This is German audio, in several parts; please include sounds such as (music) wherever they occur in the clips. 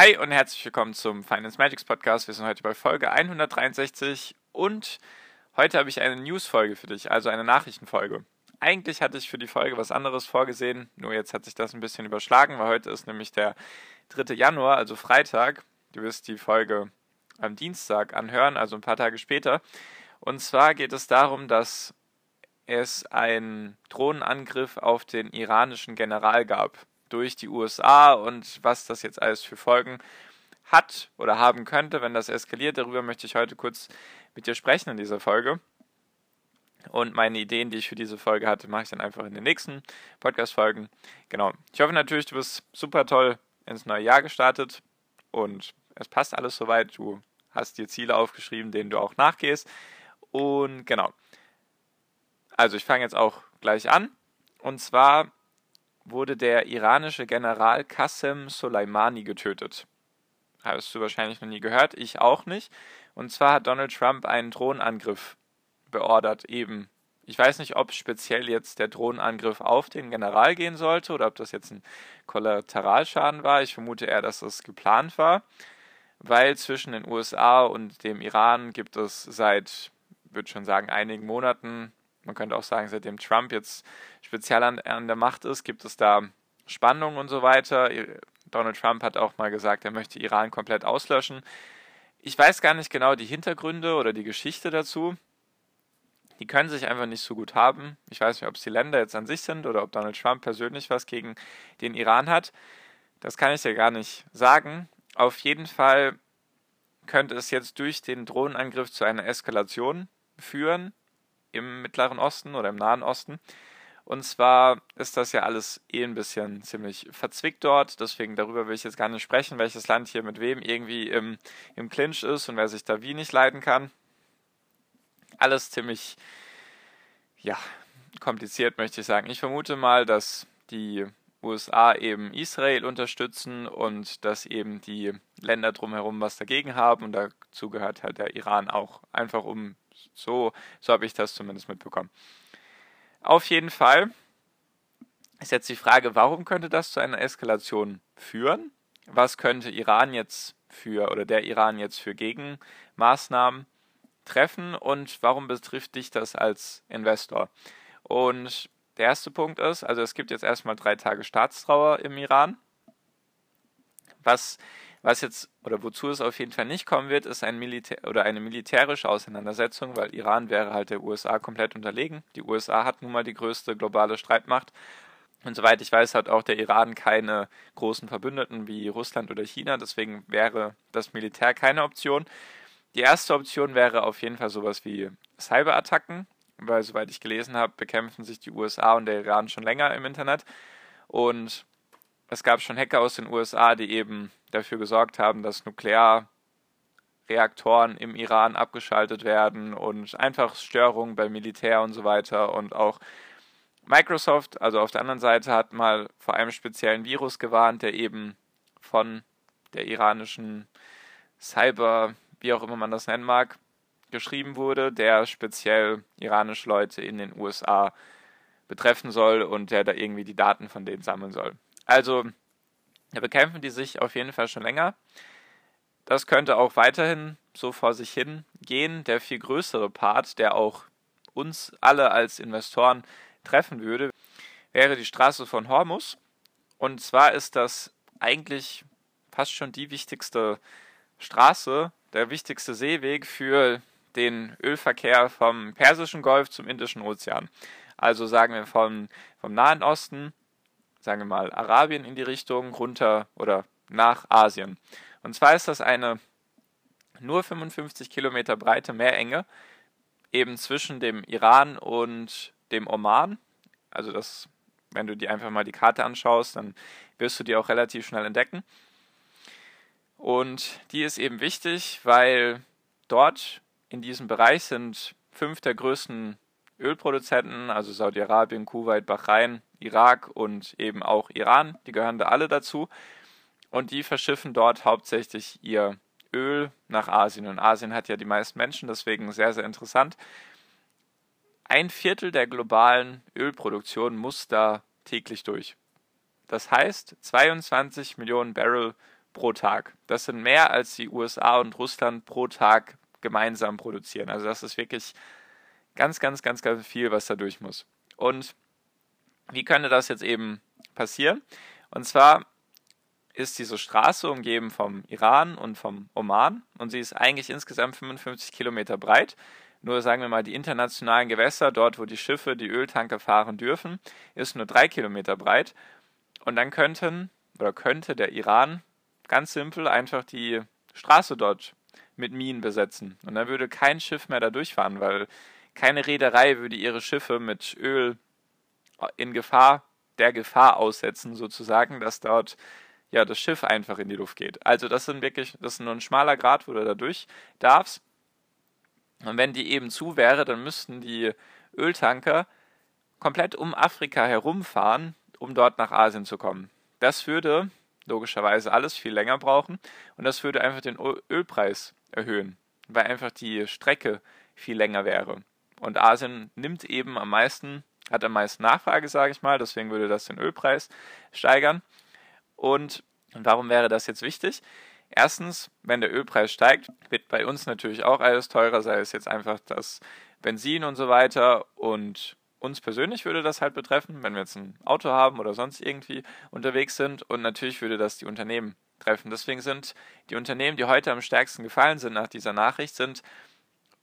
Hi und herzlich willkommen zum Finance Magics Podcast. Wir sind heute bei Folge 163 und heute habe ich eine News-Folge für dich, also eine Nachrichtenfolge. Eigentlich hatte ich für die Folge was anderes vorgesehen, nur jetzt hat sich das ein bisschen überschlagen, weil heute ist nämlich der 3. Januar, also Freitag. Du wirst die Folge am Dienstag anhören, also ein paar Tage später. Und zwar geht es darum, dass es einen Drohnenangriff auf den iranischen General gab durch die USA und was das jetzt alles für Folgen hat oder haben könnte, wenn das eskaliert. Darüber möchte ich heute kurz mit dir sprechen in dieser Folge. Und meine Ideen, die ich für diese Folge hatte, mache ich dann einfach in den nächsten Podcast-Folgen. Genau. Ich hoffe natürlich, du bist super toll ins neue Jahr gestartet und es passt alles soweit. Du hast dir Ziele aufgeschrieben, denen du auch nachgehst. Und genau. Also ich fange jetzt auch gleich an. Und zwar wurde der iranische General Qasem Soleimani getötet. Hast du wahrscheinlich noch nie gehört, ich auch nicht. Und zwar hat Donald Trump einen Drohnenangriff beordert, eben. Ich weiß nicht, ob speziell jetzt der Drohnenangriff auf den General gehen sollte oder ob das jetzt ein Kollateralschaden war. Ich vermute eher, dass das geplant war, weil zwischen den USA und dem Iran gibt es seit, würde schon sagen, einigen Monaten man könnte auch sagen, seitdem Trump jetzt speziell an, an der Macht ist, gibt es da Spannungen und so weiter. Donald Trump hat auch mal gesagt, er möchte Iran komplett auslöschen. Ich weiß gar nicht genau die Hintergründe oder die Geschichte dazu. Die können sich einfach nicht so gut haben. Ich weiß nicht, ob es die Länder jetzt an sich sind oder ob Donald Trump persönlich was gegen den Iran hat. Das kann ich dir gar nicht sagen. Auf jeden Fall könnte es jetzt durch den Drohnenangriff zu einer Eskalation führen im Mittleren Osten oder im Nahen Osten. Und zwar ist das ja alles eh ein bisschen ziemlich verzwickt dort. Deswegen darüber will ich jetzt gar nicht sprechen, welches Land hier mit wem irgendwie im, im Clinch ist und wer sich da wie nicht leiden kann. Alles ziemlich, ja, kompliziert, möchte ich sagen. Ich vermute mal, dass die USA eben Israel unterstützen und dass eben die Länder drumherum was dagegen haben und dazu gehört halt der Iran auch, einfach um so, so habe ich das zumindest mitbekommen. Auf jeden Fall ist jetzt die Frage, warum könnte das zu einer Eskalation führen? Was könnte Iran jetzt für oder der Iran jetzt für Gegenmaßnahmen treffen und warum betrifft dich das als Investor? Und der erste Punkt ist, also es gibt jetzt erstmal drei Tage Staatstrauer im Iran. Was was jetzt oder wozu es auf jeden Fall nicht kommen wird, ist ein Militär oder eine militärische Auseinandersetzung, weil Iran wäre halt der USA komplett unterlegen. Die USA hat nun mal die größte globale Streitmacht. Und soweit ich weiß, hat auch der Iran keine großen Verbündeten wie Russland oder China. Deswegen wäre das Militär keine Option. Die erste Option wäre auf jeden Fall sowas wie Cyberattacken, weil soweit ich gelesen habe, bekämpfen sich die USA und der Iran schon länger im Internet. Und es gab schon Hacker aus den USA, die eben dafür gesorgt haben, dass Nuklearreaktoren im Iran abgeschaltet werden und einfach Störungen beim Militär und so weiter. Und auch Microsoft, also auf der anderen Seite, hat mal vor einem speziellen Virus gewarnt, der eben von der iranischen Cyber, wie auch immer man das nennen mag, geschrieben wurde, der speziell iranische Leute in den USA betreffen soll und der da irgendwie die Daten von denen sammeln soll. Also, da bekämpfen die sich auf jeden Fall schon länger. Das könnte auch weiterhin so vor sich hin gehen. Der viel größere Part, der auch uns alle als Investoren treffen würde, wäre die Straße von Hormus. Und zwar ist das eigentlich fast schon die wichtigste Straße, der wichtigste Seeweg für den Ölverkehr vom Persischen Golf zum Indischen Ozean. Also sagen wir vom, vom Nahen Osten sagen wir mal, Arabien in die Richtung runter oder nach Asien. Und zwar ist das eine nur 55 Kilometer breite Meerenge, eben zwischen dem Iran und dem Oman. Also das, wenn du dir einfach mal die Karte anschaust, dann wirst du die auch relativ schnell entdecken. Und die ist eben wichtig, weil dort in diesem Bereich sind fünf der größten Ölproduzenten, also Saudi-Arabien, Kuwait, Bahrain, Irak und eben auch Iran, die gehören da alle dazu. Und die verschiffen dort hauptsächlich ihr Öl nach Asien. Und Asien hat ja die meisten Menschen, deswegen sehr, sehr interessant. Ein Viertel der globalen Ölproduktion muss da täglich durch. Das heißt 22 Millionen Barrel pro Tag. Das sind mehr als die USA und Russland pro Tag gemeinsam produzieren. Also das ist wirklich ganz, ganz, ganz, ganz viel, was da durch muss. Und wie könnte das jetzt eben passieren? Und zwar ist diese Straße umgeben vom Iran und vom Oman und sie ist eigentlich insgesamt 55 Kilometer breit. Nur sagen wir mal, die internationalen Gewässer, dort wo die Schiffe, die Öltanker fahren dürfen, ist nur drei Kilometer breit. Und dann könnten oder könnte der Iran ganz simpel einfach die Straße dort mit Minen besetzen. Und dann würde kein Schiff mehr da durchfahren, weil keine Reederei würde ihre Schiffe mit Öl in Gefahr, der Gefahr aussetzen, sozusagen, dass dort ja das Schiff einfach in die Luft geht. Also das sind wirklich, das ist nur ein schmaler Grad, wo du da durch darfst. Und wenn die eben zu wäre, dann müssten die Öltanker komplett um Afrika herumfahren, um dort nach Asien zu kommen. Das würde logischerweise alles viel länger brauchen und das würde einfach den Ölpreis erhöhen, weil einfach die Strecke viel länger wäre. Und Asien nimmt eben am meisten, hat am meisten Nachfrage, sage ich mal, deswegen würde das den Ölpreis steigern. Und warum wäre das jetzt wichtig? Erstens, wenn der Ölpreis steigt, wird bei uns natürlich auch alles teurer, sei es jetzt einfach das Benzin und so weiter. Und uns persönlich würde das halt betreffen, wenn wir jetzt ein Auto haben oder sonst irgendwie unterwegs sind. Und natürlich würde das die Unternehmen treffen. Deswegen sind die Unternehmen, die heute am stärksten gefallen sind nach dieser Nachricht, sind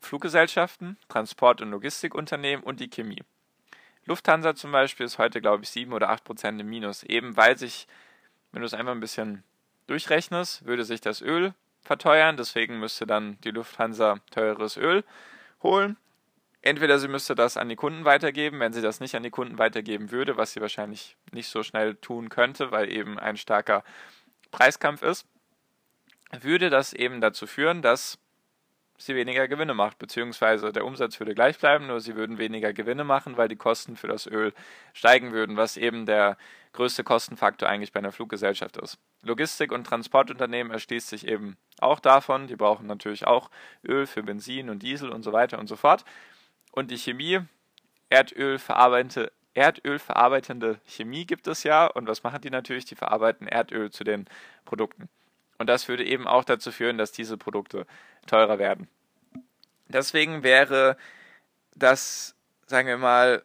Fluggesellschaften, Transport- und Logistikunternehmen und die Chemie. Lufthansa zum Beispiel ist heute, glaube ich, 7 oder 8 Prozent im Minus, eben weil sich, wenn du es einfach ein bisschen durchrechnest, würde sich das Öl verteuern, deswegen müsste dann die Lufthansa teures Öl holen. Entweder sie müsste das an die Kunden weitergeben, wenn sie das nicht an die Kunden weitergeben würde, was sie wahrscheinlich nicht so schnell tun könnte, weil eben ein starker Preiskampf ist, würde das eben dazu führen, dass sie weniger Gewinne macht, beziehungsweise der Umsatz würde gleich bleiben, nur sie würden weniger Gewinne machen, weil die Kosten für das Öl steigen würden, was eben der größte Kostenfaktor eigentlich bei einer Fluggesellschaft ist. Logistik- und Transportunternehmen erschließt sich eben auch davon, die brauchen natürlich auch Öl für Benzin und Diesel und so weiter und so fort. Und die Chemie, Erdöl verarbeitende, Erdöl verarbeitende Chemie gibt es ja. Und was machen die natürlich? Die verarbeiten Erdöl zu den Produkten. Und das würde eben auch dazu führen, dass diese Produkte teurer werden. Deswegen wäre das, sagen wir mal,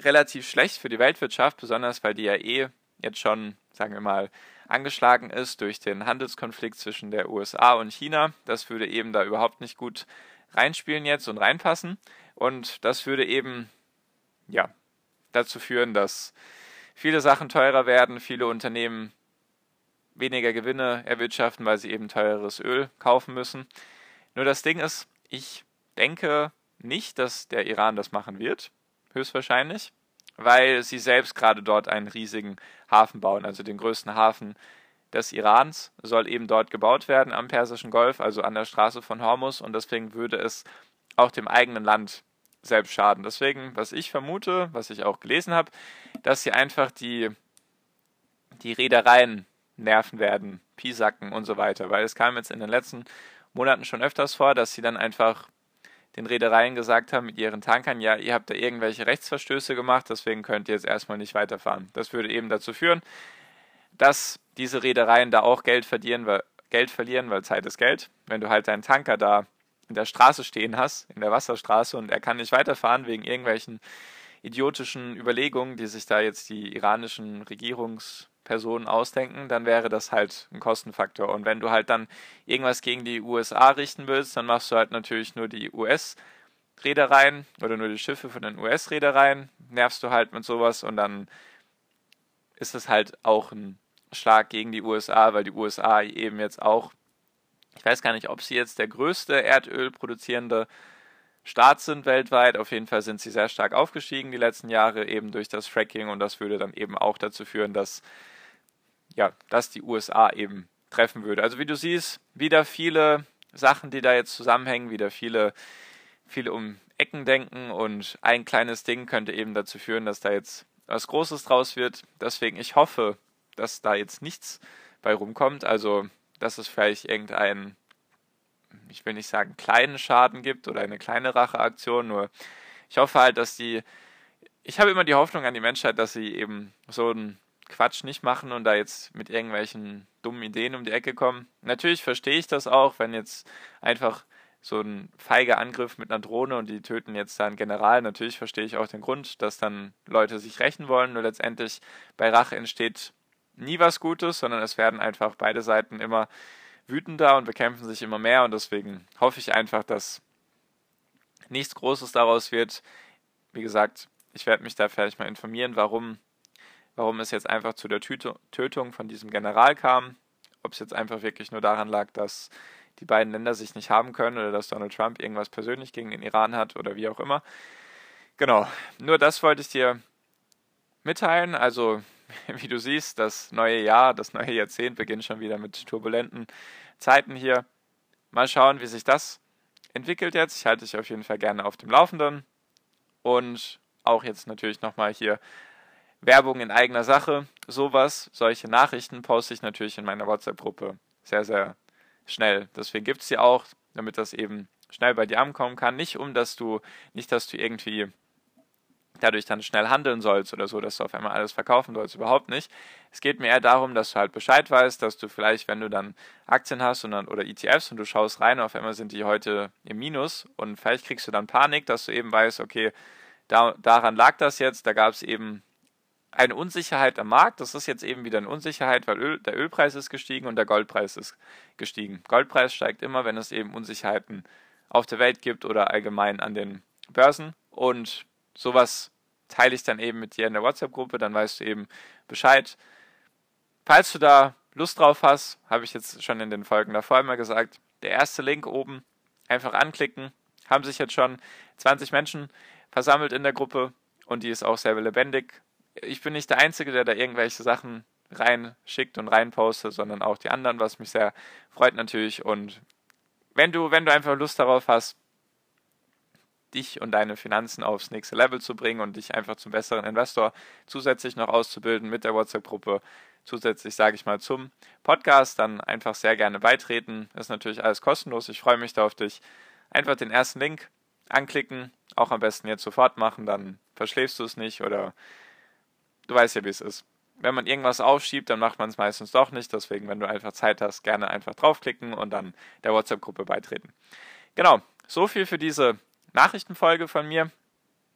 relativ schlecht für die Weltwirtschaft, besonders weil die ja eh jetzt schon, sagen wir mal, angeschlagen ist durch den Handelskonflikt zwischen der USA und China. Das würde eben da überhaupt nicht gut reinspielen jetzt und reinpassen. Und das würde eben, ja, dazu führen, dass viele Sachen teurer werden, viele Unternehmen weniger Gewinne erwirtschaften, weil sie eben teureres Öl kaufen müssen. Nur das Ding ist, ich denke nicht, dass der Iran das machen wird, höchstwahrscheinlich, weil sie selbst gerade dort einen riesigen Hafen bauen, also den größten Hafen des Irans soll eben dort gebaut werden am Persischen Golf, also an der Straße von Hormus und deswegen würde es auch dem eigenen Land selbst schaden. Deswegen, was ich vermute, was ich auch gelesen habe, dass sie einfach die, die Reedereien nerven werden, piesacken und so weiter. Weil es kam jetzt in den letzten Monaten schon öfters vor, dass sie dann einfach den Reedereien gesagt haben mit ihren Tankern, ja, ihr habt da irgendwelche Rechtsverstöße gemacht, deswegen könnt ihr jetzt erstmal nicht weiterfahren. Das würde eben dazu führen, dass diese Reedereien da auch Geld verlieren, weil, Geld verlieren, weil Zeit ist Geld. Wenn du halt deinen Tanker da in der Straße stehen hast, in der Wasserstraße und er kann nicht weiterfahren wegen irgendwelchen idiotischen Überlegungen, die sich da jetzt die iranischen Regierungspersonen ausdenken, dann wäre das halt ein Kostenfaktor. Und wenn du halt dann irgendwas gegen die USA richten willst, dann machst du halt natürlich nur die US-Reedereien oder nur die Schiffe von den US-Reedereien, nervst du halt mit sowas und dann ist es halt auch ein Schlag gegen die USA, weil die USA eben jetzt auch, ich weiß gar nicht, ob sie jetzt der größte Erdöl produzierende Staat sind weltweit. Auf jeden Fall sind sie sehr stark aufgestiegen die letzten Jahre eben durch das Fracking und das würde dann eben auch dazu führen, dass ja, dass die USA eben treffen würde. Also wie du siehst, wieder viele Sachen, die da jetzt zusammenhängen, wieder viele, viele um Ecken denken und ein kleines Ding könnte eben dazu führen, dass da jetzt was Großes draus wird. Deswegen, ich hoffe, dass da jetzt nichts bei rumkommt. Also, dass es vielleicht irgendein, ich will nicht sagen, kleinen Schaden gibt oder eine kleine Racheaktion, nur ich hoffe halt, dass die, ich habe immer die Hoffnung an die Menschheit, dass sie eben so einen Quatsch nicht machen und da jetzt mit irgendwelchen dummen Ideen um die Ecke kommen. Natürlich verstehe ich das auch, wenn jetzt einfach so ein feiger Angriff mit einer Drohne und die töten jetzt da einen General. Natürlich verstehe ich auch den Grund, dass dann Leute sich rächen wollen. Nur letztendlich bei Rache entsteht nie was Gutes, sondern es werden einfach beide Seiten immer wütender und bekämpfen sich immer mehr. Und deswegen hoffe ich einfach, dass nichts Großes daraus wird. Wie gesagt, ich werde mich da vielleicht mal informieren, warum, warum es jetzt einfach zu der Tötung von diesem General kam. Ob es jetzt einfach wirklich nur daran lag, dass die beiden Länder sich nicht haben können oder dass Donald Trump irgendwas persönlich gegen den Iran hat oder wie auch immer. Genau, nur das wollte ich dir mitteilen. Also, (laughs) wie du siehst, das neue Jahr, das neue Jahrzehnt beginnt schon wieder mit turbulenten Zeiten hier. Mal schauen, wie sich das entwickelt jetzt. Ich halte dich auf jeden Fall gerne auf dem Laufenden. Und auch jetzt natürlich nochmal hier Werbung in eigener Sache. Sowas, solche Nachrichten poste ich natürlich in meiner WhatsApp-Gruppe sehr, sehr schnell. Deswegen gibt es sie auch, damit das eben schnell bei dir ankommen kann. Nicht um, dass du, nicht, dass du irgendwie dadurch dann schnell handeln sollst oder so, dass du auf einmal alles verkaufen sollst, überhaupt nicht. Es geht mir eher darum, dass du halt Bescheid weißt, dass du vielleicht, wenn du dann Aktien hast und dann, oder ETFs und du schaust rein, auf einmal sind die heute im Minus und vielleicht kriegst du dann Panik, dass du eben weißt, okay, da, daran lag das jetzt, da gab es eben eine Unsicherheit am Markt. Das ist jetzt eben wieder eine Unsicherheit, weil Öl, der Ölpreis ist gestiegen und der Goldpreis ist gestiegen. Goldpreis steigt immer, wenn es eben Unsicherheiten auf der Welt gibt oder allgemein an den Börsen. Und sowas teile ich dann eben mit dir in der WhatsApp-Gruppe, dann weißt du eben Bescheid. Falls du da Lust drauf hast, habe ich jetzt schon in den Folgen davor immer gesagt, der erste Link oben einfach anklicken. Haben sich jetzt schon 20 Menschen versammelt in der Gruppe und die ist auch sehr lebendig ich bin nicht der Einzige, der da irgendwelche Sachen reinschickt und reinpostet, sondern auch die anderen, was mich sehr freut natürlich. Und wenn du, wenn du einfach Lust darauf hast, dich und deine Finanzen aufs nächste Level zu bringen und dich einfach zum besseren Investor zusätzlich noch auszubilden mit der WhatsApp-Gruppe, zusätzlich sage ich mal zum Podcast, dann einfach sehr gerne beitreten. Ist natürlich alles kostenlos. Ich freue mich da auf dich. Einfach den ersten Link anklicken, auch am besten jetzt sofort machen, dann verschläfst du es nicht oder du weißt ja, wie es ist. Wenn man irgendwas aufschiebt, dann macht man es meistens doch nicht. Deswegen, wenn du einfach Zeit hast, gerne einfach draufklicken und dann der WhatsApp-Gruppe beitreten. Genau, so viel für diese Nachrichtenfolge von mir.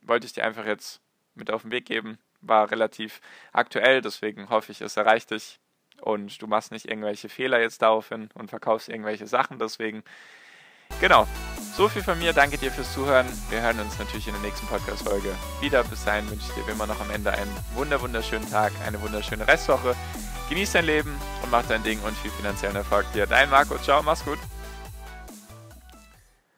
Wollte ich dir einfach jetzt mit auf den Weg geben. War relativ aktuell, deswegen hoffe ich, es erreicht dich und du machst nicht irgendwelche Fehler jetzt daraufhin und verkaufst irgendwelche Sachen. Deswegen, genau, so viel von mir, danke dir fürs Zuhören. Wir hören uns natürlich in der nächsten Podcast-Folge wieder. Bis dahin wünsche ich dir wie immer noch am Ende einen wunder wunderschönen Tag, eine wunderschöne Restwoche. Genieß dein Leben und mach dein Ding und viel finanziellen Erfolg dir. Dein Marco, ciao, mach's gut.